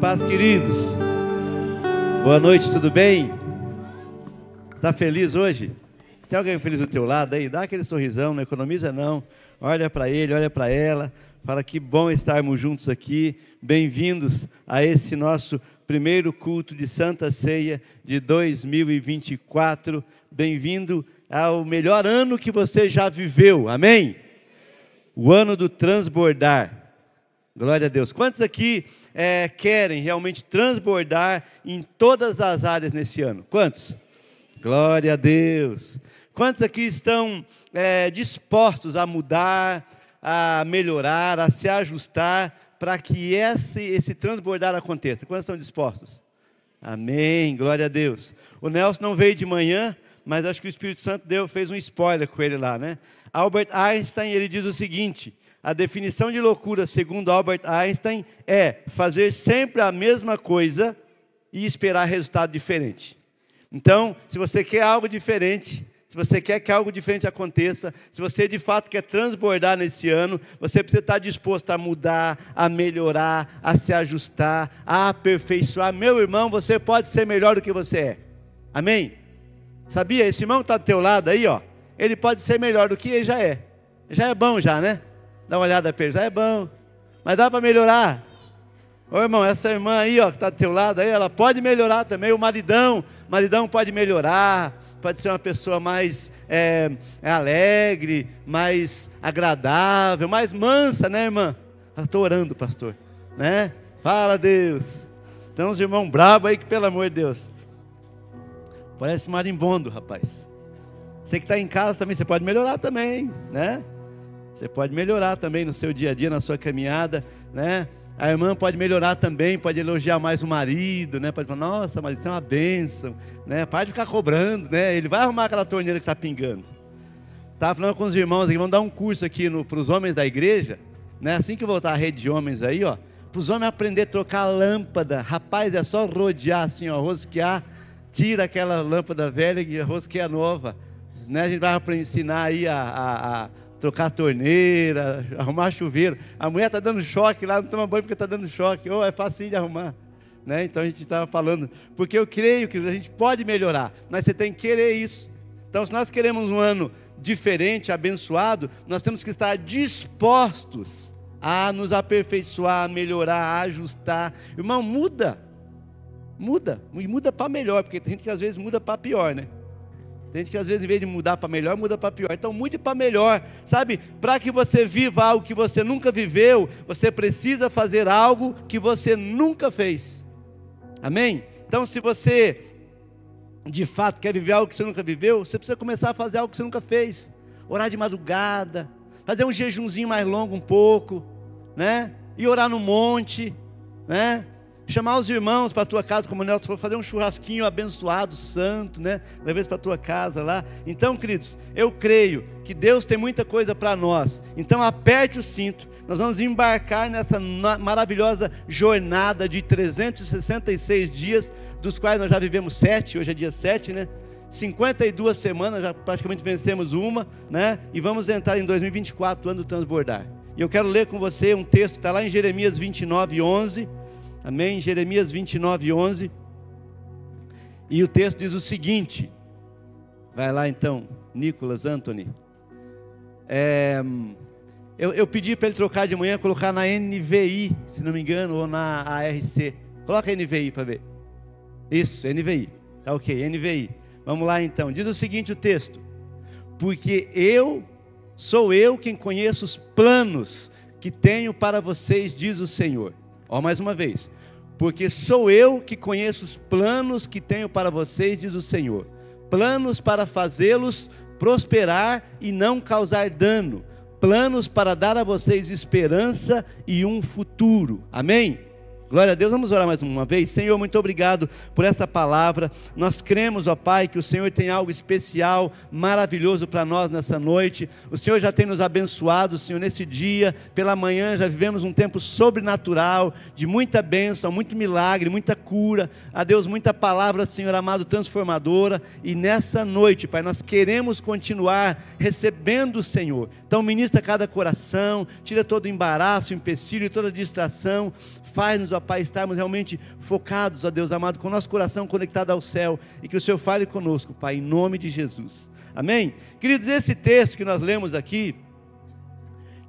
paz, queridos. Boa noite, tudo bem? Está feliz hoje? Tem alguém feliz do teu lado aí? Dá aquele sorrisão, não economiza não. Olha para ele, olha para ela. Fala que bom estarmos juntos aqui. Bem-vindos a esse nosso primeiro culto de Santa Ceia de 2024. Bem-vindo ao melhor ano que você já viveu. Amém? O ano do transbordar. Glória a Deus. Quantos aqui é, querem realmente transbordar em todas as áreas nesse ano? Quantos? Glória a Deus. Quantos aqui estão é, dispostos a mudar, a melhorar, a se ajustar para que esse, esse transbordar aconteça? Quantos estão dispostos? Amém, glória a Deus. O Nelson não veio de manhã, mas acho que o Espírito Santo deu, fez um spoiler com ele lá, né? Albert Einstein, ele diz o seguinte: a definição de loucura, segundo Albert Einstein, é fazer sempre a mesma coisa e esperar resultado diferente. Então, se você quer algo diferente, se você quer que algo diferente aconteça, se você de fato quer transbordar nesse ano, você precisa estar disposto a mudar, a melhorar, a se ajustar, a aperfeiçoar. Meu irmão, você pode ser melhor do que você é. Amém? Sabia? Esse irmão que está do teu lado aí, ó, ele pode ser melhor do que ele já é. Já é bom já, né? Dá uma olhada para ele, já é bom. Mas dá para melhorar. Ô irmão, essa irmã aí, ó, que está do teu lado aí, ela pode melhorar também. O maridão, o maridão pode melhorar pode ser uma pessoa mais é, alegre, mais agradável, mais mansa, né, irmã? Estou orando, pastor, né? Fala, Deus. Tem uns irmãos bravos aí que, pelo amor de Deus, parece marimbondo, rapaz. Você que está em casa também, você pode melhorar também, né? Você pode melhorar também no seu dia a dia, na sua caminhada, né? A irmã pode melhorar também, pode elogiar mais o marido, né? Pode falar, nossa, marido, isso é uma bênção, né? Pode ficar cobrando, né? Ele vai arrumar aquela torneira que está pingando. Estava falando com os irmãos aqui, vamos dar um curso aqui para os homens da igreja, né? Assim que voltar a rede de homens aí, ó, para os homens aprender a trocar lâmpada. Rapaz, é só rodear assim, ó, rosquear, tira aquela lâmpada velha e rosqueia nova. Né? A gente vai ensinar aí a, a, a trocar a torneira, arrumar chuveiro. A mulher está dando choque lá, não toma banho porque está dando choque. Ou oh, é fácil de arrumar. Né? Então a gente estava falando, porque eu creio que a gente pode melhorar, mas você tem que querer isso. Então, se nós queremos um ano diferente, abençoado, nós temos que estar dispostos a nos aperfeiçoar, a melhorar, a ajustar. Irmão, muda. Muda. E muda para melhor, porque tem gente que às vezes muda para pior, né? Tem gente que às vezes, em vez de mudar para melhor, muda para pior. Então, mude para melhor, sabe? Para que você viva algo que você nunca viveu, você precisa fazer algo que você nunca fez. Amém? Então, se você de fato quer viver algo que você nunca viveu, você precisa começar a fazer algo que você nunca fez. Orar de madrugada, fazer um jejumzinho mais longo um pouco, né? E orar no monte, né? Chamar os irmãos para a tua casa, como o Nelson falou, fazer um churrasquinho abençoado, santo, né? Levar para a tua casa lá. Então, queridos, eu creio que Deus tem muita coisa para nós. Então, aperte o cinto. Nós vamos embarcar nessa maravilhosa jornada de 366 dias, dos quais nós já vivemos sete, hoje é dia 7, né? 52 semanas, já praticamente vencemos uma, né? E vamos entrar em 2024, ano do transbordar. E eu quero ler com você um texto que está lá em Jeremias 29, 11 Amém? Jeremias 29, 11. E o texto diz o seguinte: vai lá então, Nicolas Anthony. É, eu, eu, pedi para ele trocar de manhã, colocar na NVI, se não me engano, ou na ARC. Coloca NVI para ver. Isso, NVI. Tá ok, NVI. Vamos lá então. Diz o seguinte o texto: Porque eu sou eu quem conheço os planos que tenho para vocês, diz o Senhor Ó, mais uma vez. Porque sou eu que conheço os planos que tenho para vocês, diz o Senhor. Planos para fazê-los prosperar e não causar dano. Planos para dar a vocês esperança e um futuro. Amém? Glória a Deus, vamos orar mais uma vez. Senhor, muito obrigado por essa palavra. Nós cremos, ó Pai, que o Senhor tem algo especial, maravilhoso para nós nessa noite. O Senhor já tem nos abençoado, Senhor, nesse dia. Pela manhã já vivemos um tempo sobrenatural, de muita bênção, muito milagre, muita cura. A Deus, muita palavra, Senhor amado, transformadora. E nessa noite, Pai, nós queremos continuar recebendo o Senhor. Então, ministra cada coração, tira todo embaraço, empecilho, toda distração. Faz-nos, ó papai, estarmos realmente focados, ó Deus amado, com o nosso coração conectado ao céu e que o Senhor fale conosco, Pai, em nome de Jesus. Amém? Queridos, esse texto que nós lemos aqui,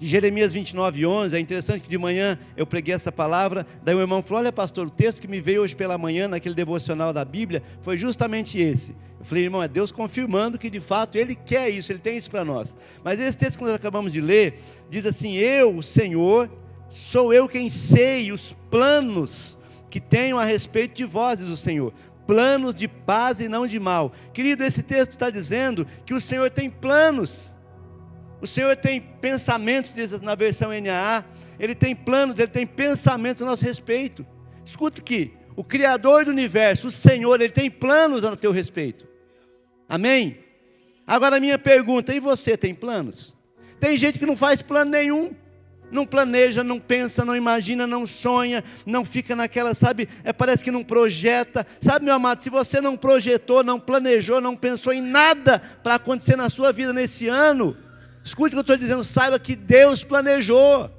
de Jeremias 29, 11. É interessante que de manhã eu preguei essa palavra. Daí o irmão falou: Olha, pastor, o texto que me veio hoje pela manhã, naquele devocional da Bíblia, foi justamente esse. Eu falei, irmão, é Deus confirmando que de fato Ele quer isso, Ele tem isso para nós. Mas esse texto que nós acabamos de ler, diz assim: Eu, o Senhor, sou eu quem sei os planos que tenho a respeito de vós, diz o Senhor. Planos de paz e não de mal. Querido, esse texto está dizendo que o Senhor tem planos. O Senhor tem pensamentos, diz na versão NAA, Ele tem planos, Ele tem pensamentos a nosso respeito. Escuta aqui, o Criador do universo, o Senhor, Ele tem planos a teu respeito. Amém? Agora minha pergunta, e você tem planos? Tem gente que não faz plano nenhum, não planeja, não pensa, não imagina, não sonha, não fica naquela, sabe, é, parece que não projeta. Sabe, meu amado, se você não projetou, não planejou, não pensou em nada para acontecer na sua vida nesse ano, Escute o que eu estou dizendo, saiba que Deus planejou.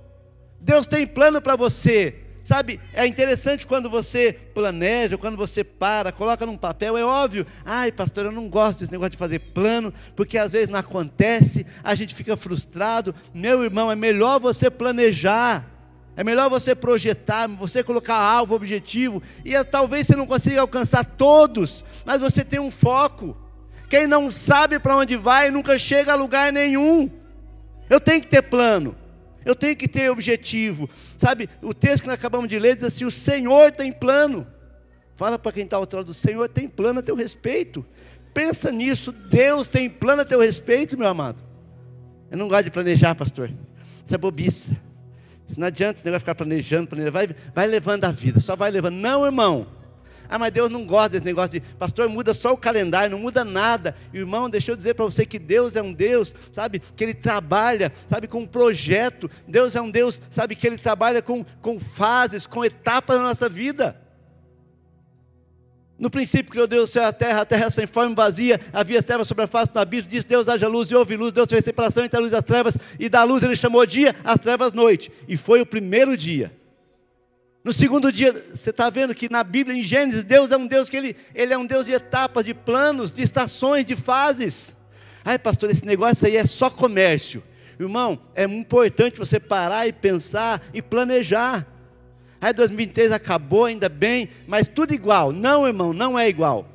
Deus tem plano para você. Sabe, é interessante quando você planeja, quando você para, coloca num papel, é óbvio. Ai, pastor, eu não gosto desse negócio de fazer plano, porque às vezes não acontece, a gente fica frustrado. Meu irmão, é melhor você planejar. É melhor você projetar, você colocar alvo, objetivo, e é, talvez você não consiga alcançar todos, mas você tem um foco. Quem não sabe para onde vai nunca chega a lugar nenhum. Eu tenho que ter plano. Eu tenho que ter objetivo. Sabe, o texto que nós acabamos de ler diz assim: o Senhor tem plano. Fala para quem está ao outro lado: o Senhor tem plano a teu respeito. Pensa nisso, Deus tem plano a teu respeito, meu amado. Eu não gosto de planejar, pastor. Isso é bobiça. Não adianta esse negócio ficar planejando, planejando. Vai, vai levando a vida, só vai levando. Não, irmão. Ah, mas Deus não gosta desse negócio de pastor, muda só o calendário, não muda nada. Irmão, deixa eu dizer para você que Deus é um Deus, sabe, que Ele trabalha, sabe, com um projeto. Deus é um Deus, sabe, que Ele trabalha com, com fases, com etapas na nossa vida. No princípio criou Deus o céu e a terra, a terra sem forma vazia, havia trevas sobre a face do abismo, disse Deus haja luz e houve luz, Deus fez separação entre a luz e as trevas, e da luz ele chamou dia, as trevas noite, e foi o primeiro dia. No segundo dia, você está vendo que na Bíblia, em Gênesis, Deus é um Deus que ele, ele é um Deus de etapas, de planos, de estações, de fases. Ai, pastor, esse negócio aí é só comércio. Irmão, é importante você parar e pensar e planejar. Ai, 2023 acabou, ainda bem, mas tudo igual. Não, irmão, não é igual.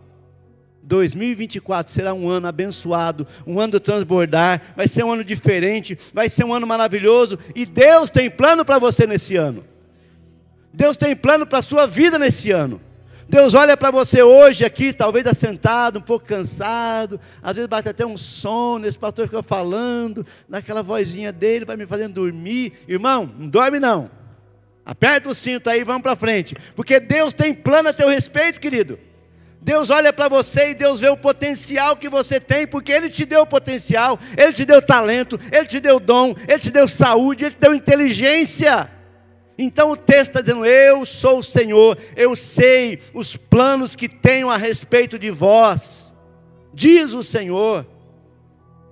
2024 será um ano abençoado, um ano do transbordar, vai ser um ano diferente, vai ser um ano maravilhoso, e Deus tem plano para você nesse ano. Deus tem plano para a sua vida nesse ano. Deus olha para você hoje aqui, talvez assentado, um pouco cansado, às vezes bate até um sono, esse pastor fica falando, naquela vozinha dele, vai me fazendo dormir. Irmão, não dorme não. Aperta o cinto aí, vamos para frente. Porque Deus tem plano a teu respeito, querido. Deus olha para você e Deus vê o potencial que você tem, porque Ele te deu potencial, Ele te deu talento, Ele te deu dom, Ele te deu saúde, Ele te deu inteligência. Então o texto está dizendo: Eu sou o Senhor, eu sei os planos que tenho a respeito de vós, diz o Senhor.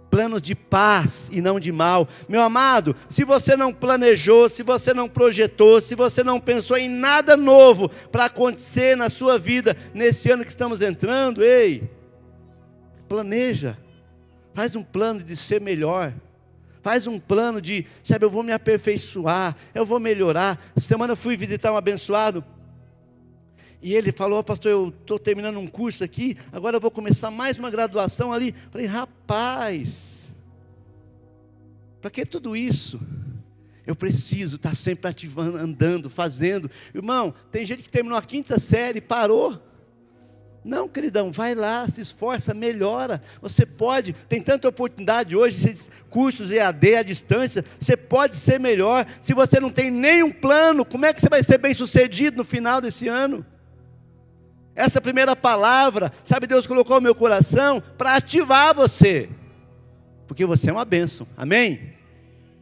Planos de paz e não de mal. Meu amado, se você não planejou, se você não projetou, se você não pensou em nada novo para acontecer na sua vida nesse ano que estamos entrando, ei, planeja, faz um plano de ser melhor faz um plano de, sabe, eu vou me aperfeiçoar, eu vou melhorar. Semana eu fui visitar um abençoado, e ele falou, pastor, eu estou terminando um curso aqui, agora eu vou começar mais uma graduação ali. Falei, rapaz, para que tudo isso? Eu preciso estar sempre ativando, andando, fazendo. Irmão, tem gente que terminou a quinta série, parou. Não, queridão, vai lá, se esforça, melhora. Você pode, tem tanta oportunidade hoje, esses cursos EAD à distância, você pode ser melhor. Se você não tem nenhum plano, como é que você vai ser bem sucedido no final desse ano? Essa primeira palavra, sabe, Deus colocou no meu coração para ativar você, porque você é uma bênção, amém?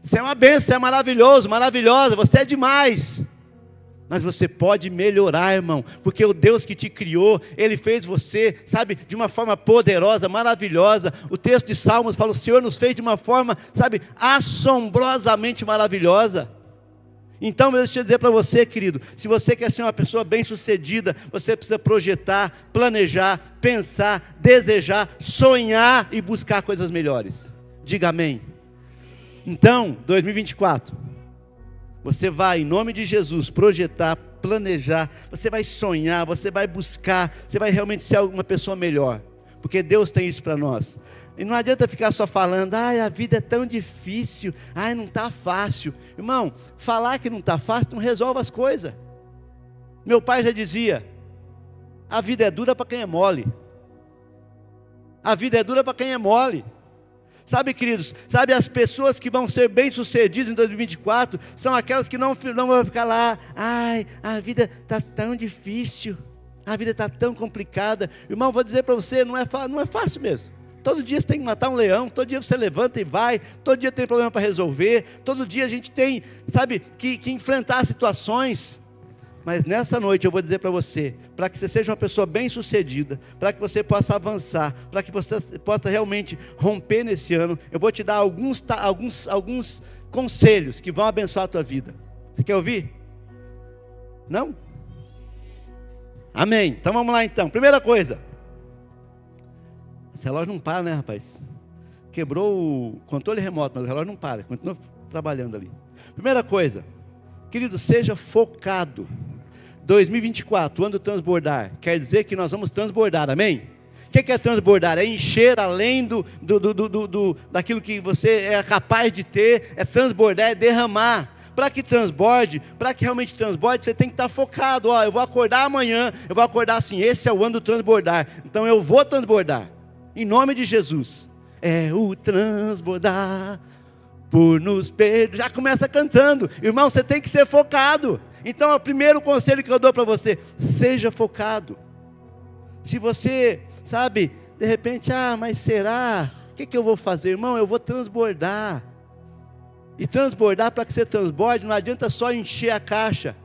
Você é uma bênção, é maravilhoso, maravilhosa, você é demais. Mas você pode melhorar, irmão, porque o Deus que te criou, Ele fez você, sabe, de uma forma poderosa, maravilhosa. O texto de Salmos fala: o Senhor nos fez de uma forma, sabe, assombrosamente maravilhosa. Então, deixa eu dizer para você, querido, se você quer ser uma pessoa bem-sucedida, você precisa projetar, planejar, pensar, desejar, sonhar e buscar coisas melhores. Diga amém. Então, 2024, você vai, em nome de Jesus, projetar, planejar, você vai sonhar, você vai buscar, você vai realmente ser uma pessoa melhor, porque Deus tem isso para nós. E não adianta ficar só falando, ai, a vida é tão difícil, ai, não está fácil. Irmão, falar que não está fácil não resolve as coisas. Meu pai já dizia: a vida é dura para quem é mole. A vida é dura para quem é mole. Sabe, queridos, sabe, as pessoas que vão ser bem-sucedidas em 2024 são aquelas que não, não vão ficar lá, ai, a vida está tão difícil, a vida está tão complicada. Irmão, vou dizer para você, não é, não é fácil mesmo. Todo dia você tem que matar um leão, todo dia você levanta e vai, todo dia tem problema para resolver, todo dia a gente tem, sabe, que, que enfrentar situações. Mas nessa noite eu vou dizer para você, para que você seja uma pessoa bem-sucedida, para que você possa avançar, para que você possa realmente romper nesse ano, eu vou te dar alguns, alguns, alguns conselhos que vão abençoar a tua vida. Você quer ouvir? Não? Amém. Então vamos lá então. Primeira coisa, esse relógio não para, né, rapaz? Quebrou o controle remoto, mas o relógio não para, continua trabalhando ali. Primeira coisa, querido, seja focado. 2024, ano transbordar, quer dizer que nós vamos transbordar, amém? O que é transbordar? É encher além do, do, do, do, do daquilo que você é capaz de ter, é transbordar, é derramar para que transborde, para que realmente transborde, você tem que estar focado. Ó, eu vou acordar amanhã, eu vou acordar assim. Esse é o ano do transbordar. Então eu vou transbordar. Em nome de Jesus. É o transbordar por nos perder. Já começa cantando. Irmão, você tem que ser focado. Então, é o primeiro conselho que eu dou para você: seja focado. Se você, sabe, de repente, ah, mas será? O que, que eu vou fazer, irmão? Eu vou transbordar. E transbordar, para que você transborde, não adianta só encher a caixa.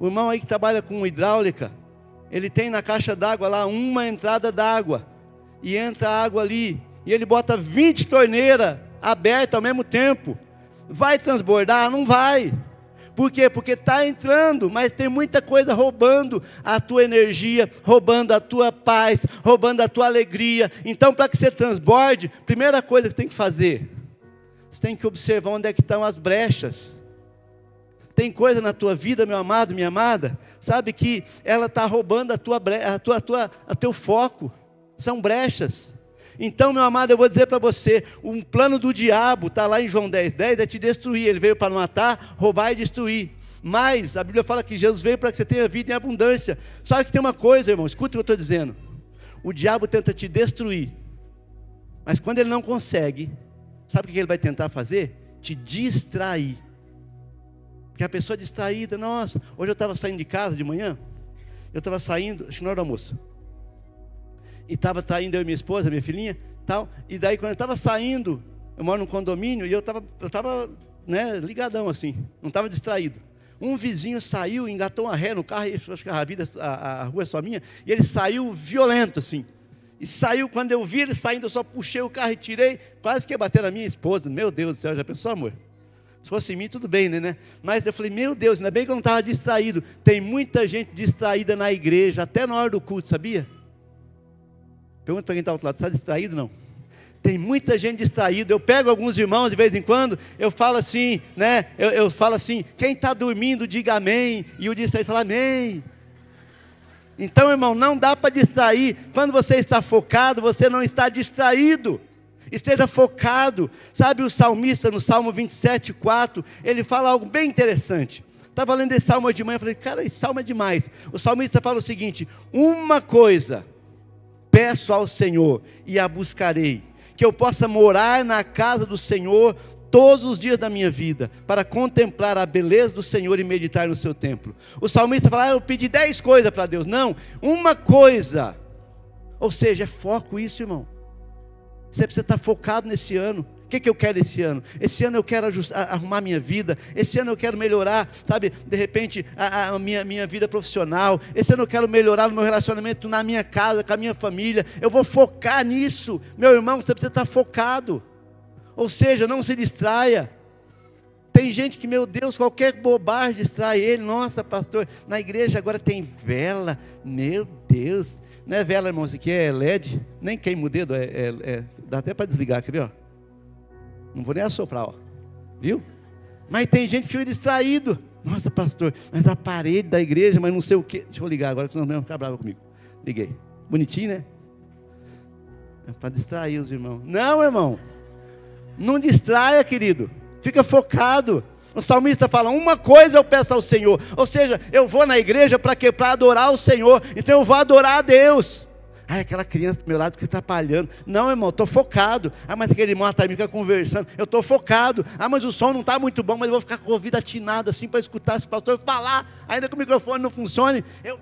O irmão aí que trabalha com hidráulica, ele tem na caixa d'água lá uma entrada d'água e entra água ali, e ele bota 20 torneiras abertas ao mesmo tempo, vai transbordar? Não vai. Por quê? Porque está entrando, mas tem muita coisa roubando a tua energia, roubando a tua paz, roubando a tua alegria. Então, para que você transborde, primeira coisa que tem que fazer, você tem que observar onde é que estão as brechas. Tem coisa na tua vida, meu amado, minha amada, sabe que ela está roubando a tua, a tua, a tua, a teu foco são brechas. Então, meu amado, eu vou dizer para você: um plano do diabo está lá em João 10, 10 é te destruir. Ele veio para matar, roubar e destruir. Mas a Bíblia fala que Jesus veio para que você tenha vida em abundância. Só que tem uma coisa, irmão, escuta o que eu estou dizendo. O diabo tenta te destruir. Mas quando ele não consegue, sabe o que ele vai tentar fazer? Te distrair. Porque a pessoa é distraída, nossa, hoje eu estava saindo de casa de manhã, eu estava saindo, acho que hora do almoço e estava saindo eu e minha esposa, minha filhinha, tal. E daí quando eu estava saindo, eu moro num condomínio e eu estava, eu estava, né, ligadão assim, não estava distraído. Um vizinho saiu, engatou uma ré no carro, e acho que a, vida, a, a rua é só minha, e ele saiu violento assim. E saiu, quando eu vi ele saindo, eu só puxei o carro e tirei, quase que ia bater na minha esposa. Meu Deus do céu, já pensou, amor? Se fosse em mim, tudo bem, né, né? Mas eu falei, meu Deus, ainda bem que eu não estava distraído. Tem muita gente distraída na igreja, até na hora do culto, sabia? Pergunta para quem está ao outro lado, está distraído não? Tem muita gente distraída. Eu pego alguns irmãos de vez em quando, eu falo assim, né? Eu, eu falo assim, quem está dormindo, diga amém. E o distraído fala amém. Então, irmão, não dá para distrair. Quando você está focado, você não está distraído. Esteja focado. Sabe o salmista no Salmo 27, 4, ele fala algo bem interessante. Estava lendo esse salmo de manhã, eu falei, cara, esse salmo é demais. O salmista fala o seguinte: uma coisa peço ao Senhor e a buscarei, que eu possa morar na casa do Senhor todos os dias da minha vida, para contemplar a beleza do Senhor e meditar no seu templo. O salmista fala: ah, Eu pedi dez coisas para Deus. Não, uma coisa. Ou seja, é foco isso, irmão. Você precisa estar focado nesse ano. O que, que eu quero esse ano? Esse ano eu quero ajustar, arrumar minha vida. Esse ano eu quero melhorar, sabe, de repente, a, a, minha, minha vida profissional. Esse ano eu quero melhorar o meu relacionamento na minha casa, com a minha família. Eu vou focar nisso. Meu irmão, você precisa estar focado. Ou seja, não se distraia. Tem gente que, meu Deus, qualquer bobagem distrai ele. Nossa, pastor, na igreja agora tem vela. Meu Deus. Não é vela, irmão, isso aqui é LED. Nem queima o dedo, é, é, é dá até para desligar, quer ver? Ó. Não vou nem assoprar, ó. viu? Mas tem gente que fica distraído. Nossa, pastor, mas a parede da igreja, mas não sei o quê. Deixa eu ligar agora, senão não vai ficar bravo comigo. Liguei. Bonitinho, né? É para distrair os irmãos. Não, irmão. Não distraia, querido. Fica focado. O salmista fala: Uma coisa eu peço ao Senhor. Ou seja, eu vou na igreja para que? Para adorar o Senhor. Então eu vou adorar a Deus. Ai, aquela criança do meu lado que está atrapalhando. Não, irmão, estou focado. Ah, mas aquele irmão atrás fica conversando. Eu estou focado. Ah, mas o som não está muito bom, mas eu vou ficar com o ouvido atinado assim para escutar esse pastor falar, ainda que o microfone não funcione. Eu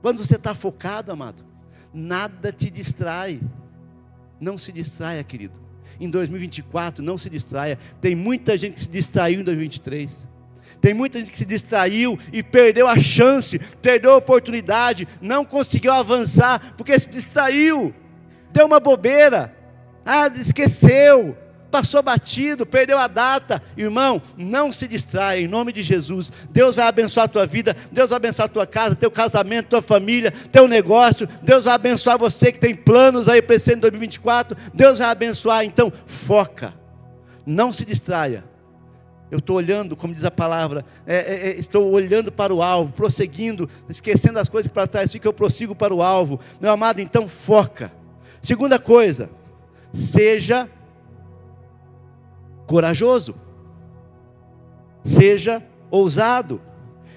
Quando você está focado, amado, nada te distrai. Não se distraia, querido. Em 2024, não se distraia. Tem muita gente que se distraiu em 2023. Tem muita gente que se distraiu e perdeu a chance, perdeu a oportunidade, não conseguiu avançar, porque se distraiu, deu uma bobeira, ah, esqueceu, passou batido, perdeu a data. Irmão, não se distraia, em nome de Jesus. Deus vai abençoar a tua vida, Deus vai abençoar a tua casa, teu casamento, tua família, teu negócio. Deus vai abençoar você que tem planos aí para esse ano 2024. Deus vai abençoar, então foca, não se distraia. Eu estou olhando, como diz a palavra, é, é, é, estou olhando para o alvo, prosseguindo, esquecendo as coisas para trás, assim que eu prossigo para o alvo. Meu amado, então foca. Segunda coisa, seja corajoso, seja ousado.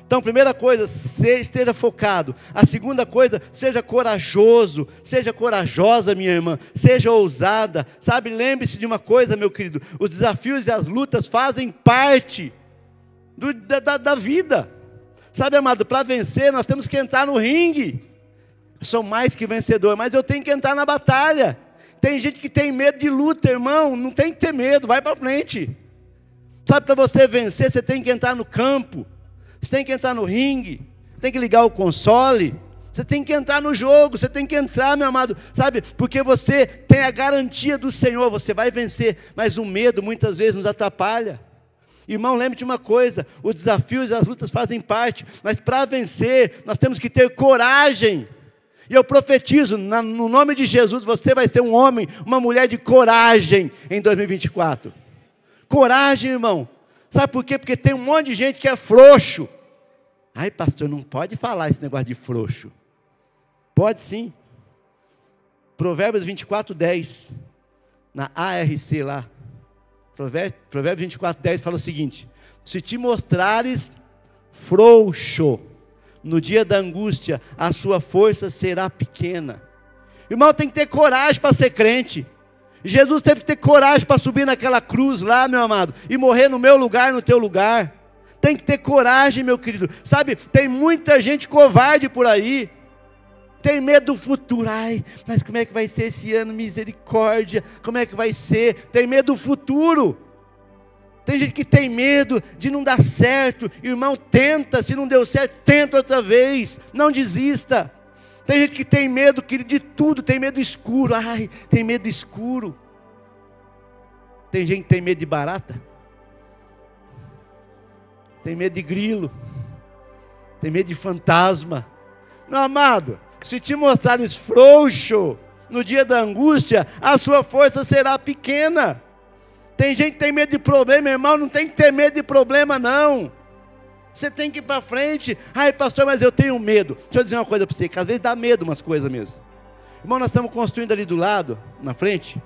Então, primeira coisa, esteja focado. A segunda coisa, seja corajoso, seja corajosa, minha irmã, seja ousada. Sabe, lembre-se de uma coisa, meu querido: os desafios e as lutas fazem parte do, da, da vida. Sabe, amado, para vencer nós temos que entrar no ringue. Eu sou mais que vencedor, mas eu tenho que entrar na batalha. Tem gente que tem medo de luta, irmão. Não tem que ter medo, vai para frente. Sabe, para você vencer, você tem que entrar no campo. Você tem que entrar no ringue, você tem que ligar o console, você tem que entrar no jogo, você tem que entrar, meu amado, sabe? Porque você tem a garantia do Senhor, você vai vencer, mas o medo muitas vezes nos atrapalha. Irmão, lembre de uma coisa: os desafios e as lutas fazem parte, mas para vencer, nós temos que ter coragem. E eu profetizo, no nome de Jesus, você vai ser um homem, uma mulher de coragem em 2024. Coragem, irmão. Sabe por quê? Porque tem um monte de gente que é frouxo. Ai, pastor, não pode falar esse negócio de frouxo. Pode sim. Provérbios 24, 10. Na ARC lá. Provérbios 24, 10 fala o seguinte: Se te mostrares frouxo no dia da angústia, a sua força será pequena. Irmão, tem que ter coragem para ser crente. Jesus teve que ter coragem para subir naquela cruz lá, meu amado, e morrer no meu lugar, no teu lugar. Tem que ter coragem, meu querido. Sabe, tem muita gente covarde por aí. Tem medo do futuro. Ai, mas como é que vai ser esse ano? Misericórdia. Como é que vai ser? Tem medo do futuro. Tem gente que tem medo de não dar certo. Irmão, tenta. Se não deu certo, tenta outra vez. Não desista. Tem gente que tem medo querido, de tudo, tem medo escuro. Ai, tem medo escuro. Tem gente que tem medo de barata. Tem medo de grilo. Tem medo de fantasma. Meu amado, se te mostrares frouxo no dia da angústia, a sua força será pequena. Tem gente que tem medo de problema, irmão, não tem que ter medo de problema, não. Você tem que ir para frente. Ai, pastor, mas eu tenho medo. Deixa eu dizer uma coisa para você, que às vezes dá medo umas coisas mesmo. Irmão, nós estamos construindo ali do lado, na frente.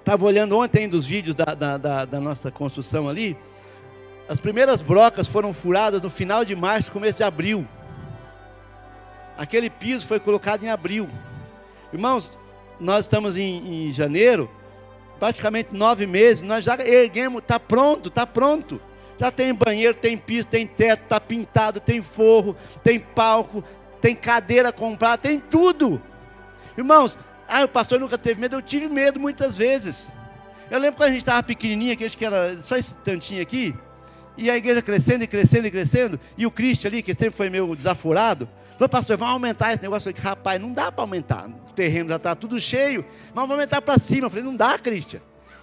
Estava olhando ontem dos vídeos da, da, da, da, nossa construção ali. As primeiras brocas foram furadas no final de março, começo de abril. Aquele piso foi colocado em abril. Irmãos, nós estamos em, em janeiro, praticamente nove meses, nós já erguemos, está pronto, está pronto. Já tem banheiro, tem piso, tem teto, está pintado, tem forro, tem palco, tem cadeira comprada, tem tudo. Irmãos, ah, o pastor nunca teve medo, eu tive medo muitas vezes. Eu lembro quando a gente estava pequenininho, que acho que era só esse tantinho aqui, e a igreja crescendo e crescendo e crescendo, e o Cristo ali, que sempre foi meu desaforado, falou, pastor, vamos aumentar esse negócio aqui. Rapaz, não dá para aumentar, o terreno já está tudo cheio, mas vamos aumentar para cima. Eu falei, não dá, Cristian.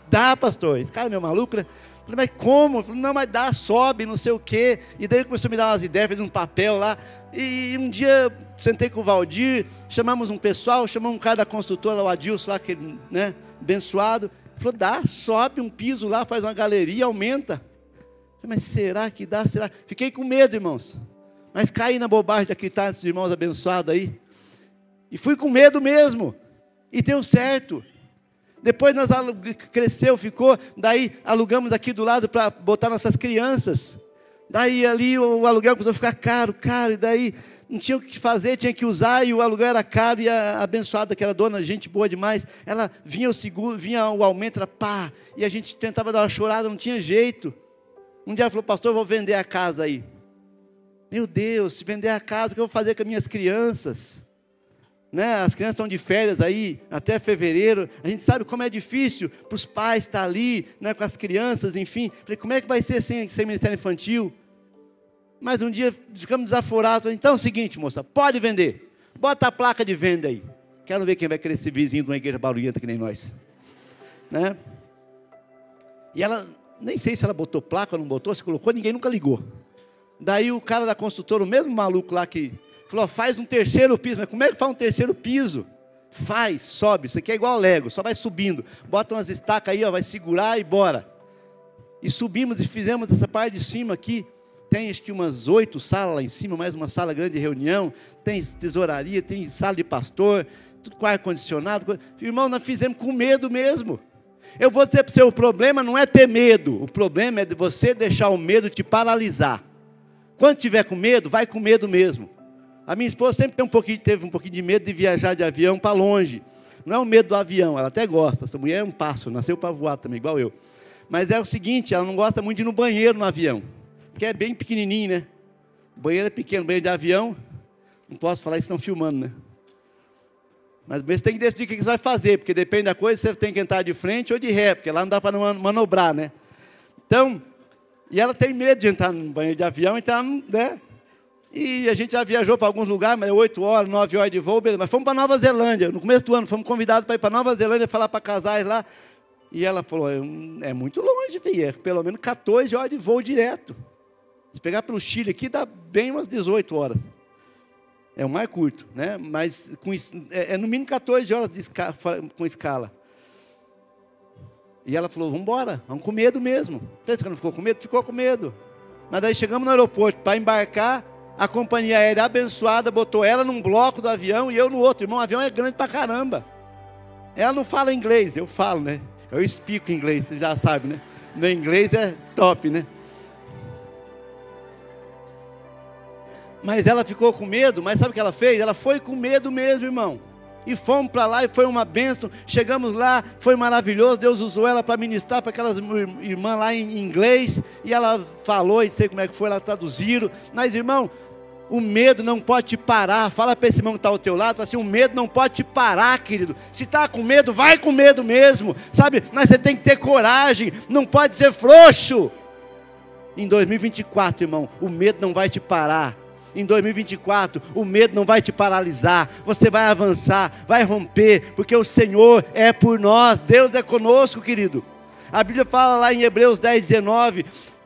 Dá, pastor. Esse cara é meu maluco, né? Falei, mas como? Falei, não, mas dá, sobe, não sei o quê. E daí ele começou a me dar umas ideias, fez um papel lá. E um dia sentei com o Valdir, chamamos um pessoal, chamamos um cara da construtora, o Adilson lá, que, né, abençoado. Falou, dá, sobe um piso lá, faz uma galeria, aumenta. Mas será que dá? Será? Fiquei com medo, irmãos. Mas caí na bobagem de acreditar nesses irmãos abençoados aí. E fui com medo mesmo. E deu certo. Depois nós cresceu, ficou, daí alugamos aqui do lado para botar nossas crianças. Daí ali o aluguel começou a ficar caro, caro, e daí não tinha o que fazer, tinha que usar, e o aluguel era caro, e a abençoada, que era dona, gente boa demais, ela vinha o seguro, vinha o aumento, era pá, e a gente tentava dar uma chorada, não tinha jeito. Um dia ela falou, pastor, eu vou vender a casa aí. Meu Deus, se vender a casa, o que eu vou fazer com as minhas crianças? Né? As crianças estão de férias aí até fevereiro. A gente sabe como é difícil para os pais estar ali né, com as crianças, enfim. Falei, como é que vai ser sem, sem ministério infantil? Mas um dia ficamos desaforados. Então é o seguinte, moça, pode vender. Bota a placa de venda aí. Quero ver quem vai querer esse vizinho de uma igreja barulhenta que nem nós. Né? E ela, nem sei se ela botou placa ou não botou, se colocou, ninguém nunca ligou. Daí o cara da construtora, o mesmo maluco lá que Falou, faz um terceiro piso. Mas como é que faz um terceiro piso? Faz, sobe. Isso aqui é igual Lego, só vai subindo. Bota umas estacas aí, ó, vai segurar e bora. E subimos e fizemos essa parte de cima aqui. Tem acho que umas oito salas lá em cima, mais uma sala grande de reunião. Tem tesouraria, tem sala de pastor, tudo com ar-condicionado. Irmão, nós fizemos com medo mesmo. Eu vou dizer para você, o problema não é ter medo. O problema é de você deixar o medo te paralisar. Quando tiver com medo, vai com medo mesmo. A minha esposa sempre um teve um pouquinho de medo de viajar de avião para longe. Não é o medo do avião, ela até gosta. Essa mulher é um pássaro, nasceu para voar também, igual eu. Mas é o seguinte, ela não gosta muito de ir no banheiro no avião. Porque é bem pequenininho, né? O banheiro é pequeno, banheiro de avião. Não posso falar, estão filmando, né? Mas você tem que decidir o que você vai fazer, porque depende da coisa, você tem que entrar de frente ou de ré, porque lá não dá para manobrar, né? Então, e ela tem medo de entrar no banheiro de avião, então, né? E a gente já viajou para alguns lugares, mas oito horas, nove horas de voo, beleza. mas fomos para Nova Zelândia. No começo do ano, fomos convidados para ir para Nova Zelândia falar para casais lá. E ela falou: é, muito longe, filho. É pelo menos 14 horas de voo direto. Se pegar pelo Chile aqui, dá bem umas 18 horas. É o mais curto, né? Mas com, é, é no mínimo 14 horas escala, com escala. E ela falou: vamos embora, vamos com medo mesmo. Pensa que não ficou com medo? Ficou com medo. Mas daí chegamos no aeroporto para embarcar a companhia aérea abençoada botou ela num bloco do avião e eu no outro. Irmão, o avião é grande pra caramba. Ela não fala inglês, eu falo, né? Eu explico inglês, você já sabe, né? Meu inglês é top, né? Mas ela ficou com medo, mas sabe o que ela fez? Ela foi com medo mesmo, irmão. E fomos para lá e foi uma bênção. Chegamos lá, foi maravilhoso. Deus usou ela para ministrar para aquelas irmãs lá em inglês. E ela falou, e sei como é que foi, ela traduziram. Mas, irmão, o medo não pode te parar. Fala para esse irmão que está ao teu lado, assim, o medo não pode te parar, querido. Se está com medo, vai com medo mesmo, sabe? Mas você tem que ter coragem, não pode ser frouxo. Em 2024, irmão, o medo não vai te parar. Em 2024, o medo não vai te paralisar. Você vai avançar, vai romper, porque o Senhor é por nós. Deus é conosco, querido. A Bíblia fala lá em Hebreus 10, 19: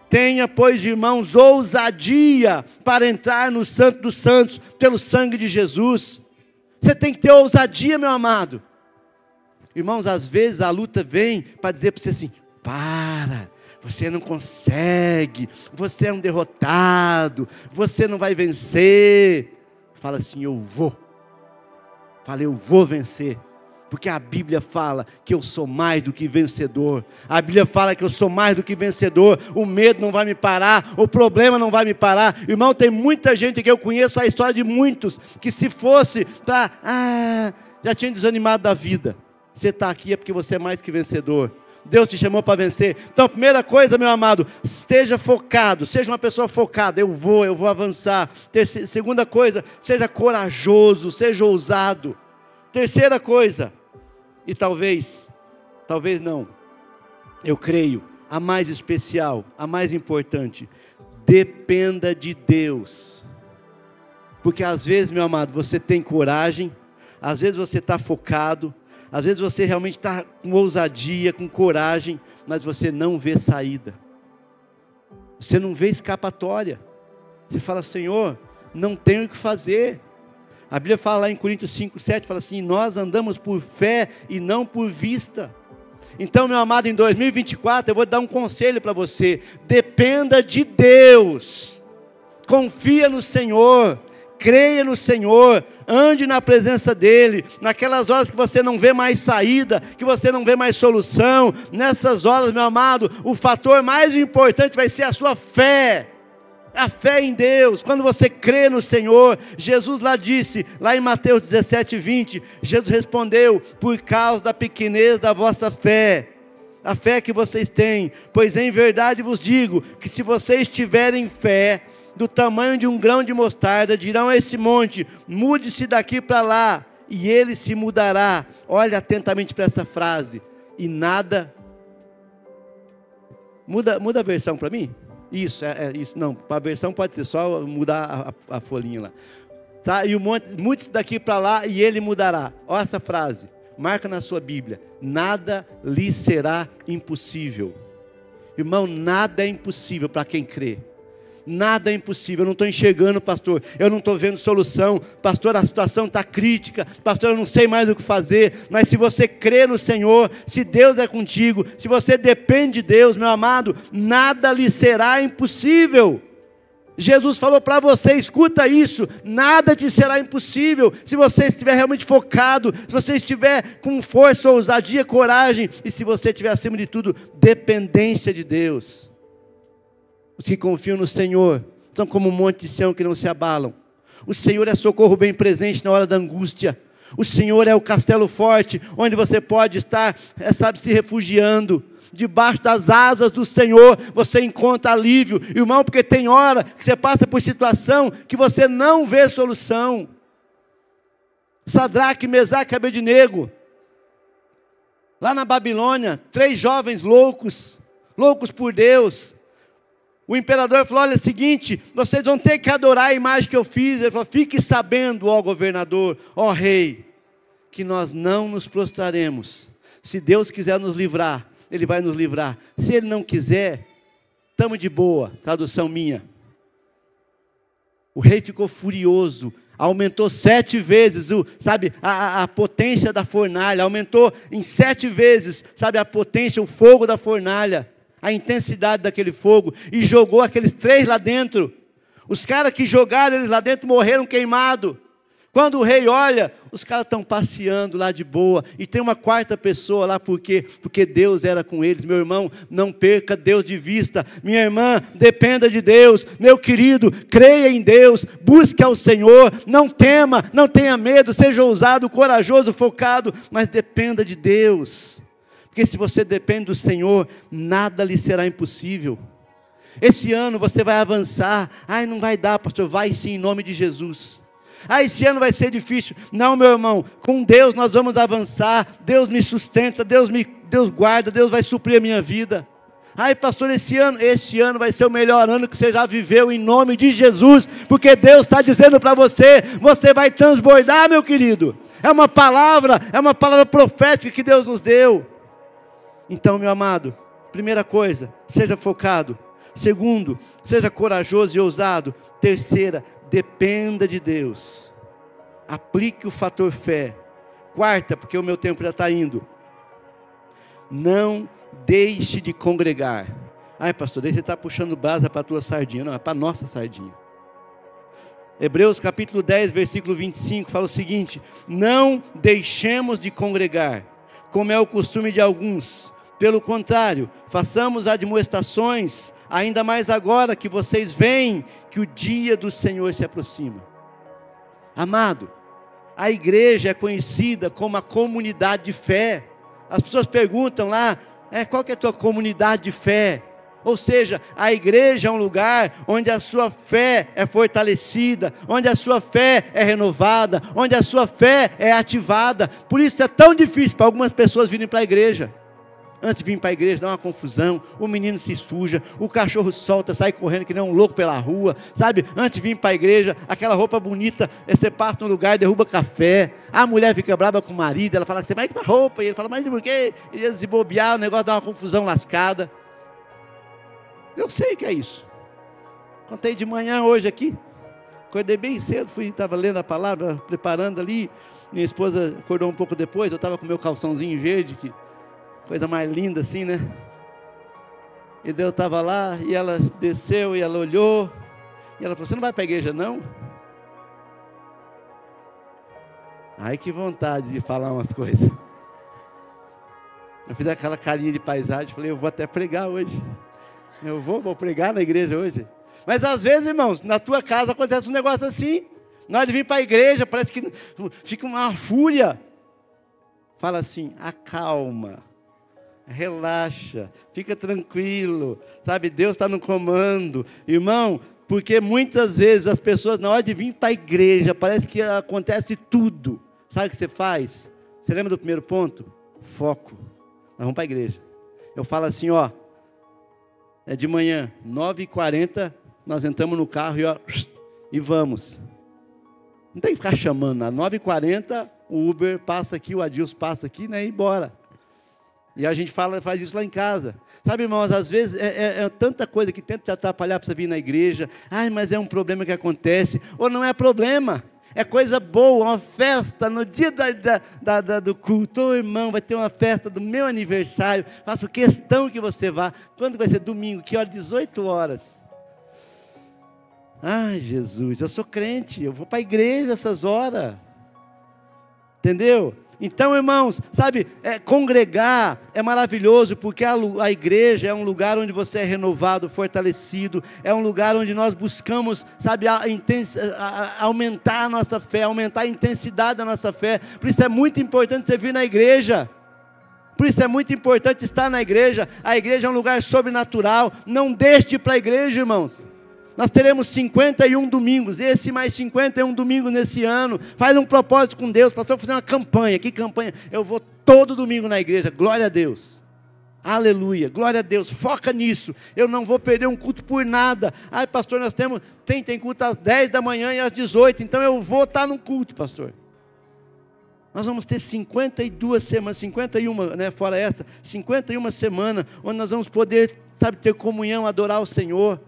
Tenha, pois, irmãos, ousadia para entrar no Santo dos Santos pelo sangue de Jesus. Você tem que ter ousadia, meu amado. Irmãos, às vezes a luta vem para dizer para você assim: para, você não consegue, você é um derrotado, você não vai vencer. Fala assim: eu vou. Fala, eu vou vencer porque a Bíblia fala que eu sou mais do que vencedor. A Bíblia fala que eu sou mais do que vencedor. O medo não vai me parar, o problema não vai me parar. Irmão, tem muita gente que eu conheço a história de muitos que se fosse para ah, já tinha desanimado da vida. Você está aqui é porque você é mais que vencedor. Deus te chamou para vencer. Então, primeira coisa, meu amado, esteja focado, seja uma pessoa focada. Eu vou, eu vou avançar. Segunda coisa, seja corajoso, seja ousado. Terceira coisa, e talvez, talvez não, eu creio, a mais especial, a mais importante, dependa de Deus. Porque às vezes, meu amado, você tem coragem, às vezes você está focado, Às vezes você realmente está com ousadia, com coragem, mas você não vê saída. Você não vê escapatória. Você fala, Senhor, não tenho o que fazer. A Bíblia fala lá em Coríntios 5, 7, fala assim: nós andamos por fé e não por vista. Então, meu amado, em 2024 eu vou dar um conselho para você: dependa de Deus, confia no Senhor, creia no Senhor, ande na presença dEle, naquelas horas que você não vê mais saída, que você não vê mais solução, nessas horas, meu amado, o fator mais importante vai ser a sua fé. A fé em Deus, quando você crê no Senhor, Jesus lá disse, lá em Mateus 17, 20, Jesus respondeu: Por causa da pequenez da vossa fé, a fé que vocês têm, pois em verdade vos digo que se vocês tiverem fé, do tamanho de um grão de mostarda, dirão a esse monte: mude-se daqui para lá, e ele se mudará. Olha atentamente para essa frase. E nada. Muda, muda a versão para mim? Isso, é, é, isso. Não, a versão pode ser só mudar a, a, folhinha lá. Tá? E o monte, mude-se daqui para lá e ele mudará. Olha essa frase. Marca na sua Bíblia. Nada lhe será impossível. Irmão, nada é impossível para quem crê. Nada é impossível. Eu não estou enxergando, pastor. Eu não estou vendo solução. Pastor, a situação está crítica. Pastor, eu não sei mais o que fazer. Mas se você crê no Senhor, se Deus é contigo, se você depende de Deus, meu amado, nada lhe será impossível. Jesus falou para você: escuta isso, nada te será impossível se você estiver realmente focado, se você estiver com força, ousadia, coragem e se você tiver acima de tudo dependência de Deus. Os que confiam no Senhor são como um monte de Sião que não se abalam. O Senhor é socorro bem presente na hora da angústia. O Senhor é o castelo forte, onde você pode estar, é, sabe, se refugiando. Debaixo das asas do Senhor você encontra alívio, irmão, porque tem hora que você passa por situação que você não vê solução. Sadraque, Mesaque e Abednego, lá na Babilônia, três jovens loucos, loucos por Deus, o imperador falou: olha, é o seguinte, vocês vão ter que adorar a imagem que eu fiz. Ele falou: fique sabendo, ó governador, ó rei, que nós não nos prostraremos. Se Deus quiser nos livrar, Ele vai nos livrar. Se Ele não quiser, estamos de boa. Tradução minha. O rei ficou furioso, aumentou sete vezes, o, sabe, a, a, potência da fornalha, aumentou em sete vezes, sabe, a potência, o fogo da fornalha a intensidade daquele fogo e jogou aqueles três lá dentro. Os caras que jogaram eles lá dentro morreram queimados. Quando o rei olha, os caras estão passeando lá de boa, e tem uma quarta pessoa lá, por quê? Porque Deus era com eles. Meu irmão, não perca Deus de vista. Minha irmã, dependa de Deus. Meu querido, creia em Deus, busque ao Senhor, não tema, não tenha medo, seja ousado, corajoso, focado, mas dependa de Deus. Porque se você depende do Senhor, nada lhe será impossível. Esse ano você vai avançar. Ai, não vai dar, pastor. Vai sim, em nome de Jesus. Ah, esse ano vai ser difícil. Não, meu irmão, com Deus nós vamos avançar. Deus me sustenta, Deus me Deus guarda, Deus vai suprir a minha vida. Ai, pastor, esse ano, esse ano vai ser o melhor ano que você já viveu em nome de Jesus, porque Deus está dizendo para você, você vai transbordar, meu querido. É uma palavra, é uma palavra profética que Deus nos deu. Então, meu amado, primeira coisa, seja focado. Segundo, seja corajoso e ousado. Terceira, dependa de Deus. Aplique o fator fé. Quarta, porque o meu tempo já está indo. Não deixe de congregar. Ai, pastor, daí você está puxando brasa para a tua sardinha. Não, é para a nossa sardinha. Hebreus capítulo 10, versículo 25, fala o seguinte: Não deixemos de congregar, como é o costume de alguns, pelo contrário, façamos admoestações, ainda mais agora que vocês veem que o dia do Senhor se aproxima. Amado, a igreja é conhecida como a comunidade de fé. As pessoas perguntam lá, é, qual que é a tua comunidade de fé? Ou seja, a igreja é um lugar onde a sua fé é fortalecida, onde a sua fé é renovada, onde a sua fé é ativada. Por isso é tão difícil para algumas pessoas virem para a igreja. Antes de vir para a igreja, dá uma confusão, o menino se suja, o cachorro solta, sai correndo que nem um louco pela rua, sabe? Antes de vir para a igreja, aquela roupa bonita, você passa no lugar, derruba café, a mulher fica brava com o marido, ela fala, você vai com essa roupa, e ele fala, mas por quê? E eles se bobear, o negócio dá uma confusão lascada. Eu sei que é isso. Contei de manhã hoje aqui, acordei bem cedo, fui, estava lendo a palavra, preparando ali, minha esposa acordou um pouco depois, eu estava com meu calçãozinho verde, que Coisa mais linda assim, né? E Deus estava lá e ela desceu e ela olhou. E ela falou: Você não vai para a igreja, não? Ai, que vontade de falar umas coisas. Eu fiz aquela carinha de paisagem, falei, eu vou até pregar hoje. Eu vou, vou pregar na igreja hoje. Mas às vezes, irmãos, na tua casa acontece um negócio assim. Na hora de vir para a igreja, parece que fica uma fúria. Fala assim, acalma relaxa, fica tranquilo, sabe? Deus está no comando, irmão. Porque muitas vezes as pessoas, na hora de vir para a igreja, parece que acontece tudo. Sabe o que você faz? Você lembra do primeiro ponto? Foco. Nós vamos para a igreja. Eu falo assim, ó. É de manhã, 9h40, nós entramos no carro e, ó, e vamos. Não tem que ficar chamando. Às 9h40, o Uber passa aqui, o Adilson passa aqui, né? E bora. E a gente fala, faz isso lá em casa. Sabe, irmãos, às vezes é, é, é tanta coisa que tenta te atrapalhar para você vir na igreja. Ai, mas é um problema que acontece. Ou não é problema. É coisa boa, uma festa no dia da, da, da, do culto. Ô irmão, vai ter uma festa do meu aniversário. Faço questão que você vá. Quando vai ser domingo? Que hora? 18 horas. Ai, Jesus, eu sou crente, eu vou para a igreja essas horas. Entendeu? Então, irmãos, sabe, é, congregar é maravilhoso, porque a, a, igreja é um lugar onde você é renovado, fortalecido, é um lugar onde nós buscamos, sabe, a, a, aumentar a nossa fé, aumentar a intensidade da nossa fé. Por isso é muito importante você vir na igreja. Por isso é muito importante estar na igreja. A igreja é um lugar sobrenatural. Não deixe de ir para a igreja, irmãos. Nós teremos 51 domingos, esse mais 51 domingos nesse ano. Faz um propósito com Deus, pastor, vou fazer uma campanha. Que campanha? Eu vou todo domingo na igreja. Glória a Deus. Aleluia, glória a Deus, foca nisso. Eu não vou perder um culto por nada. Ai, pastor, nós temos, tem, tem culto às 10 da manhã e às 18, então eu vou estar no culto, pastor. Nós vamos ter 52 semanas, 51, né, fora essa, 51 semanas, onde nós vamos poder, sabe, ter comunhão, adorar o Senhor.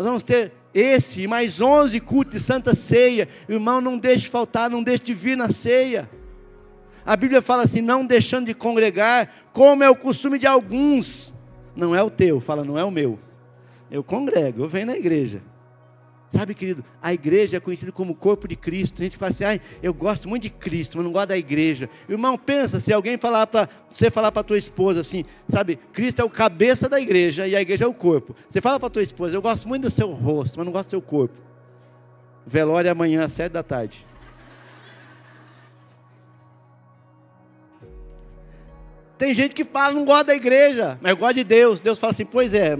Nós vamos ter esse e mais 11 cultos de Santa Ceia. Irmão, não deixe de faltar, não deixe de vir na ceia. A Bíblia fala assim: não deixando de congregar, como é o costume de alguns. Não é o teu, fala, não é o meu. Eu congrego, eu venho na igreja. Sabe, querido, a igreja é conhecida como corpo de Cristo. A gente fala assim, ai, eu gosto muito de Cristo, mas não gosto da igreja. Irmão, pensa, se alguém falar para você falar para tua esposa assim, sabe, Cristo é o cabeça da igreja e a igreja é o corpo. Você fala para tua esposa, eu gosto muito do seu rosto, mas não gosto do seu corpo. Velório é amanhã às sete da tarde. Tem gente que fala, não gosta da igreja, mas gosta de Deus. Deus fala assim, pois é,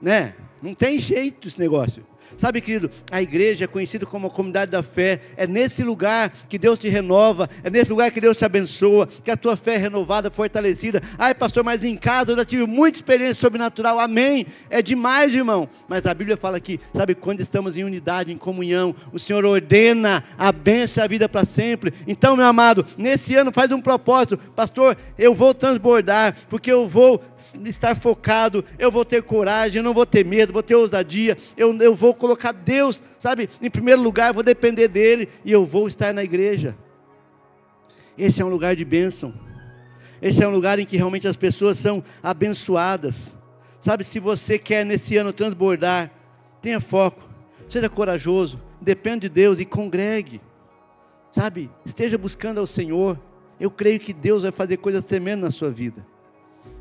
né? Não tem jeito esse negócio. Sabe, querido, a igreja é conhecida como a comunidade da fé. É nesse lugar que Deus te renova, é nesse lugar que Deus te abençoa, que a tua fé é renovada, fortalecida. Ai, pastor, mas em casa eu já tive muita experiência sobrenatural. Amém. É demais, irmão. Mas a Bíblia fala que, sabe, quando estamos em unidade, em comunhão, o Senhor ordena a bênção e a vida para sempre. Então, meu amado, nesse ano faz um propósito, pastor, eu vou transbordar, porque eu vou estar focado, eu vou ter coragem, eu não vou ter medo, vou ter ousadia, eu, eu vou colocar Deus, sabe, em primeiro lugar, vou depender dEle e eu vou estar na igreja. Esse é um lugar de bênção. Esse é um lugar em que realmente as pessoas são abençoadas. Sabe, se você quer nesse ano transbordar, tenha foco, seja corajoso, dependa de Deus e congregue. Sabe, esteja buscando ao Senhor. Eu creio que Deus vai fazer coisas tremendas na sua vida.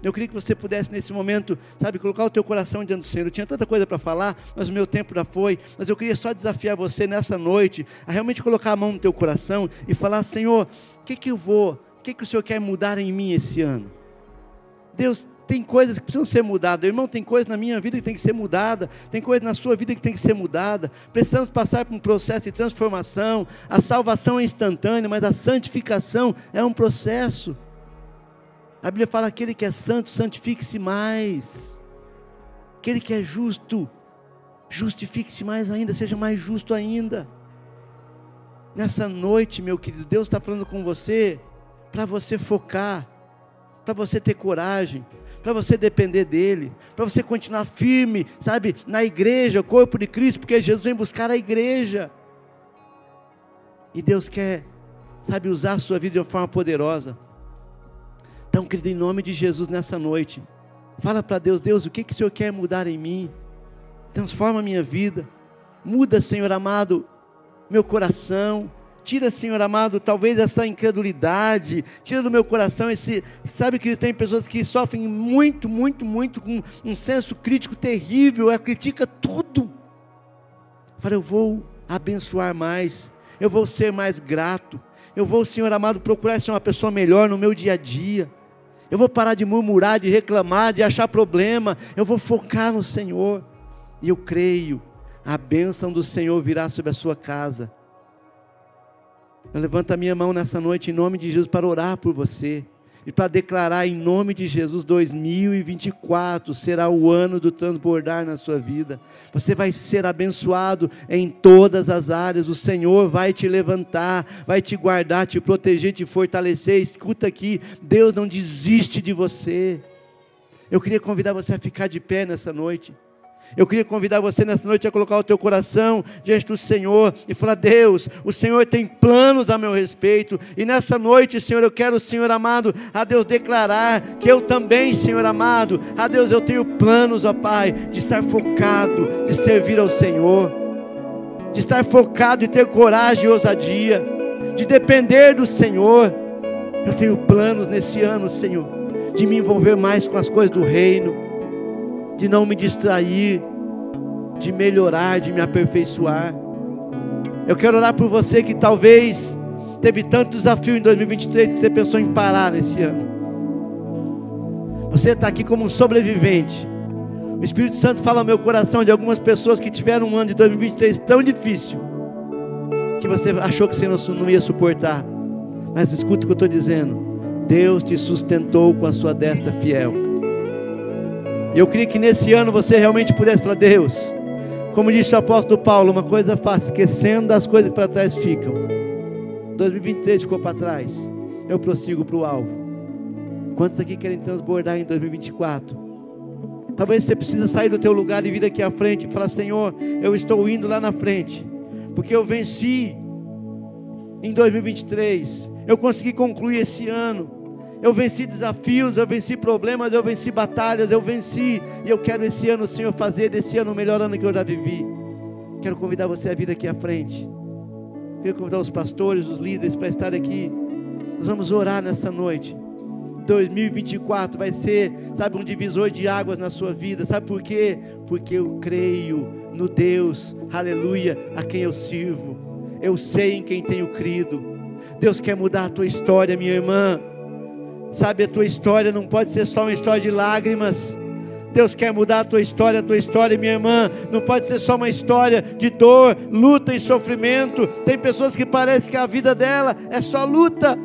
Eu queria que você pudesse nesse momento, sabe, colocar o teu coração diante do Senhor. Eu tinha tanta coisa para falar, mas o meu tempo já foi. Mas eu queria só desafiar você nessa noite a realmente colocar a mão no teu coração e falar: Senhor, o que, que eu vou, o que, que o Senhor quer mudar em mim esse ano? Deus, tem coisas que precisam ser mudadas. Irmão, tem coisas na minha vida que tem que ser mudada. Tem coisas na sua vida que tem que ser mudada. Precisamos passar por um processo de transformação. A salvação é instantânea, mas a santificação é um processo. A Bíblia fala: aquele que é santo, santifique-se mais. Aquele que é justo, justifique-se mais ainda, seja mais justo ainda. Nessa noite, meu querido, Deus está falando com você para você focar, para você ter coragem, para você depender dEle, para você continuar firme, sabe, na igreja, corpo de Cristo, porque Jesus vem buscar a igreja. E Deus quer, sabe, usar a sua vida de uma forma poderosa. Então, querido, em nome de Jesus, nessa noite, fala para Deus: Deus, o que, que o Senhor quer mudar em mim? Transforma a minha vida, muda, Senhor amado, meu coração. Tira, Senhor amado, talvez essa incredulidade, tira do meu coração esse. Sabe que tem pessoas que sofrem muito, muito, muito, com um senso crítico terrível, ela critica tudo. Fala, eu vou abençoar mais, eu vou ser mais grato, eu vou, Senhor amado, procurar ser uma pessoa melhor no meu dia a dia. Eu vou parar de murmurar, de reclamar, de achar problema. Eu vou focar no Senhor. E eu creio, a bênção do Senhor virá sobre a sua casa. Eu levanto a minha mão nessa noite em nome de Jesus para orar por você e para declarar em nome de Jesus 2024 será o ano do transbordar na sua vida. Você vai ser abençoado em todas as áreas. O Senhor vai te levantar, vai te guardar, te proteger, te fortalecer. Escuta aqui, Deus não desiste de você. Eu queria convidar você a ficar de pé nessa noite. Eu queria convidar você nessa noite a colocar o teu coração diante do Senhor e falar: Deus, o Senhor tem planos a meu respeito, e nessa noite, Senhor, eu quero, Senhor amado, a Deus declarar que eu também, Senhor amado, a Deus eu tenho planos, ó Pai, de estar focado, de servir ao Senhor, de estar focado e ter coragem e ousadia, de depender do Senhor. Eu tenho planos nesse ano, Senhor, de me envolver mais com as coisas do reino de não me distrair, de melhorar, de me aperfeiçoar. Eu quero orar por você que talvez teve tanto desafio em 2023 que você pensou em parar nesse ano. Você está aqui como um sobrevivente. O Espírito Santo fala ao meu coração de algumas pessoas que tiveram um ano de 2023 tão difícil que você achou que você não ia suportar. Mas escuta o que eu estou dizendo. Deus te sustentou com a sua destra fiel. Eu queria que nesse ano você realmente pudesse falar: Deus, como disse o apóstolo Paulo, uma coisa fácil, esquecendo das coisas que para trás ficam. 2023 ficou para trás, eu prossigo para o alvo. Quantos aqui querem transbordar em 2024? Talvez você precisa sair do teu lugar e vir aqui à frente e falar: Senhor, eu estou indo lá na frente, porque eu venci em 2023, eu consegui concluir esse ano eu venci desafios, eu venci problemas, eu venci batalhas, eu venci. E eu quero esse ano, Senhor, fazer desse ano o melhor ano que eu já vivi. Quero convidar você a vir aqui à frente. Quero convidar os pastores, os líderes para estar aqui. Nós vamos orar nessa noite. 2024 vai ser, sabe, um divisor de águas na sua vida. Sabe por quê? Porque eu creio no Deus, aleluia, a quem eu sirvo. Eu sei em quem tenho crido. Deus quer mudar a tua história, minha irmã. Sabe, a tua história não pode ser só uma história de lágrimas. Deus quer mudar a tua história, a tua história, minha irmã, não pode ser só uma história de dor, luta e sofrimento. Tem pessoas que parece que a vida dela é só luta.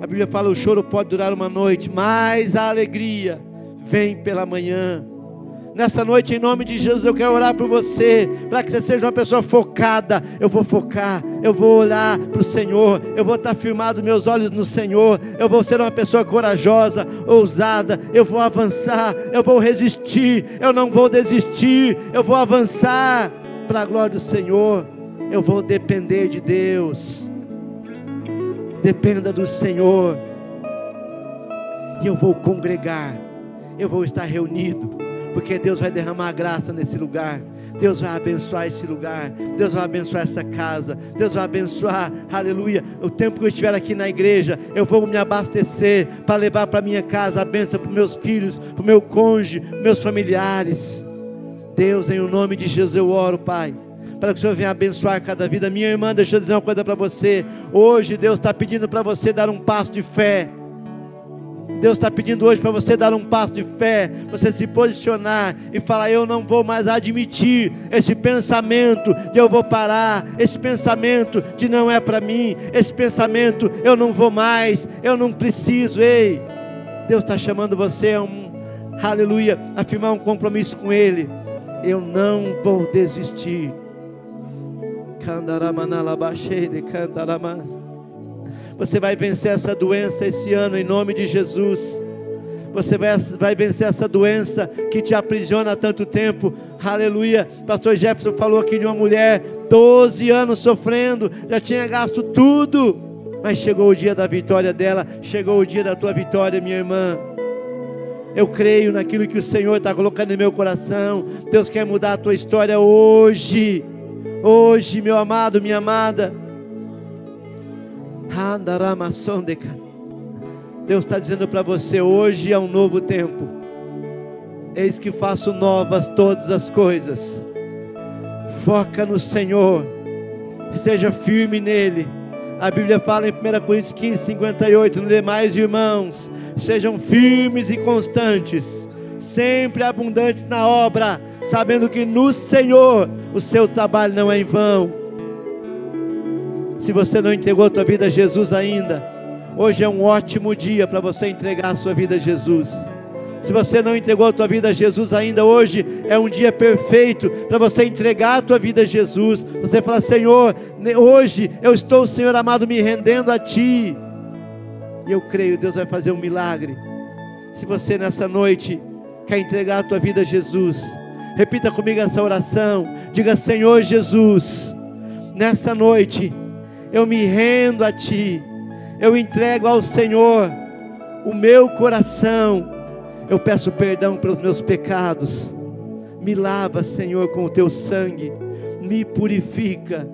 A Bíblia fala: o choro pode durar uma noite, mas a alegria vem pela manhã. Nessa noite, em nome de Jesus, eu quero orar por você, para que você seja uma pessoa focada. Eu vou focar, eu vou olhar para o Senhor, eu vou estar firmado meus olhos no Senhor, eu vou ser uma pessoa corajosa, ousada, eu vou avançar, eu vou resistir, eu não vou desistir, eu vou avançar para a glória do Senhor, eu vou depender de Deus. Dependa do Senhor, e eu vou congregar, eu vou estar reunido porque Deus vai derramar graça nesse lugar. Deus vai abençoar esse lugar, Deus vai abençoar essa casa, Deus vai abençoar, aleluia. O tempo que eu estiver aqui na igreja, eu vou me abastecer para levar para minha casa a bênção para meus filhos, para meu cônjuge, meus familiares. Deus, em o nome de Jesus eu oro, Pai para que o Senhor venha abençoar cada vida. Minha irmã, deixa eu dizer uma coisa para você. Hoje Deus está pedindo para você dar um passo de fé. Deus está pedindo hoje para você dar um passo de fé, você se posicionar e falar: Eu não vou mais admitir esse pensamento de eu vou parar, esse pensamento de não é para mim, esse pensamento eu não vou mais, eu não preciso. Ei, Deus está chamando você a um, aleluia, a firmar um compromisso com Ele. Eu não vou desistir. Você vai vencer essa doença esse ano em nome de Jesus. Você vai, vai vencer essa doença que te aprisiona há tanto tempo. Aleluia. Pastor Jefferson falou aqui de uma mulher, 12 anos sofrendo, já tinha gasto tudo. Mas chegou o dia da vitória dela, chegou o dia da tua vitória, minha irmã. Eu creio naquilo que o Senhor está colocando em meu coração. Deus quer mudar a tua história hoje. Hoje, meu amado, minha amada. Deus está dizendo para você: hoje é um novo tempo. Eis que faço novas todas as coisas. Foca no Senhor, seja firme nele. A Bíblia fala em 1 Coríntios 15, 58: No demais, irmãos, sejam firmes e constantes, sempre abundantes na obra, sabendo que no Senhor o seu trabalho não é em vão se você não entregou a tua vida a Jesus ainda, hoje é um ótimo dia para você entregar a sua vida a Jesus. Se você não entregou a tua vida a Jesus ainda, hoje é um dia perfeito para você entregar a tua vida a Jesus. Você fala, Senhor, hoje eu estou, Senhor amado, me rendendo a Ti. E eu creio, Deus vai fazer um milagre. Se você nessa noite quer entregar a tua vida a Jesus, repita comigo essa oração. Diga, Senhor Jesus, nessa noite eu me rendo a Ti, eu entrego ao Senhor o meu coração, eu peço perdão pelos meus pecados, me lava, Senhor, com o Teu sangue, me purifica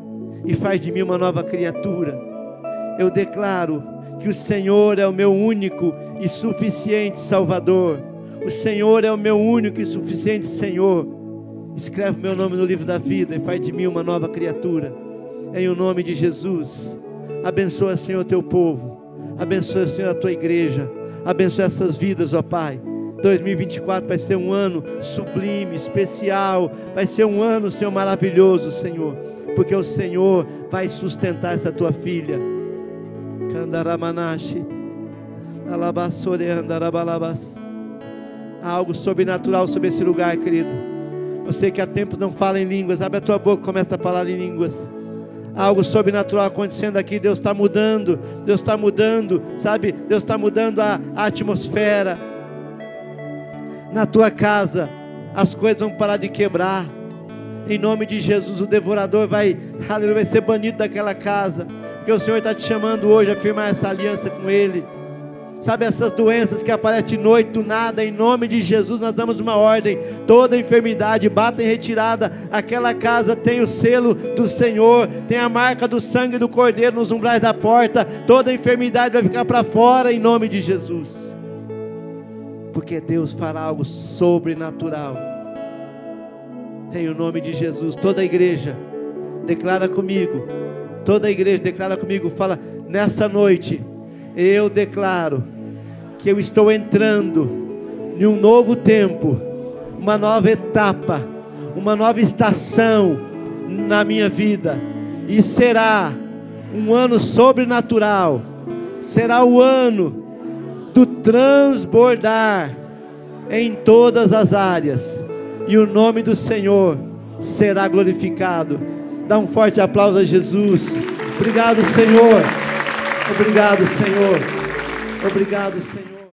e faz de mim uma nova criatura. Eu declaro que o Senhor é o meu único e suficiente Salvador. O Senhor é o meu único e suficiente Senhor. Escreve meu nome no livro da vida e faz de mim uma nova criatura em o nome de Jesus. Abençoa, Senhor, teu povo. Abençoa, Senhor, a tua igreja. Abençoa essas vidas, ó Pai. 2024 vai ser um ano sublime, especial. Vai ser um ano, Senhor, maravilhoso, Senhor. Porque o Senhor vai sustentar essa tua filha. Kandaramanashi. Há algo sobrenatural sobre esse lugar, querido. Você que há tempos não fala em línguas, abre a tua boca começa a falar em línguas algo sobrenatural acontecendo aqui. Deus está mudando, Deus está mudando, sabe? Deus está mudando a, a, atmosfera. Na tua casa, as coisas vão parar de quebrar. Em nome de Jesus, o devorador vai, aleluia, vai ser banido daquela casa. Porque o Senhor está te chamando hoje a firmar essa aliança com Ele. Sabe essas doenças que aparecem de noite do nada, em nome de Jesus nós damos uma ordem. Toda enfermidade bata em retirada. Aquela casa tem o selo do Senhor, tem a marca do sangue do Cordeiro nos umbrais da porta. Toda enfermidade vai ficar para fora em nome de Jesus. Porque Deus fará algo sobrenatural. Em o nome de Jesus, toda a igreja declara comigo. Toda a igreja declara comigo, fala nessa noite eu declaro que eu estou entrando em um novo tempo, uma nova etapa, uma nova estação na minha vida, e será um ano sobrenatural, será o ano do transbordar em todas as áreas, e o nome do Senhor será glorificado. Dá um forte aplauso a Jesus. Obrigado, Senhor. Obrigado, Senhor. Obrigado, Senhor.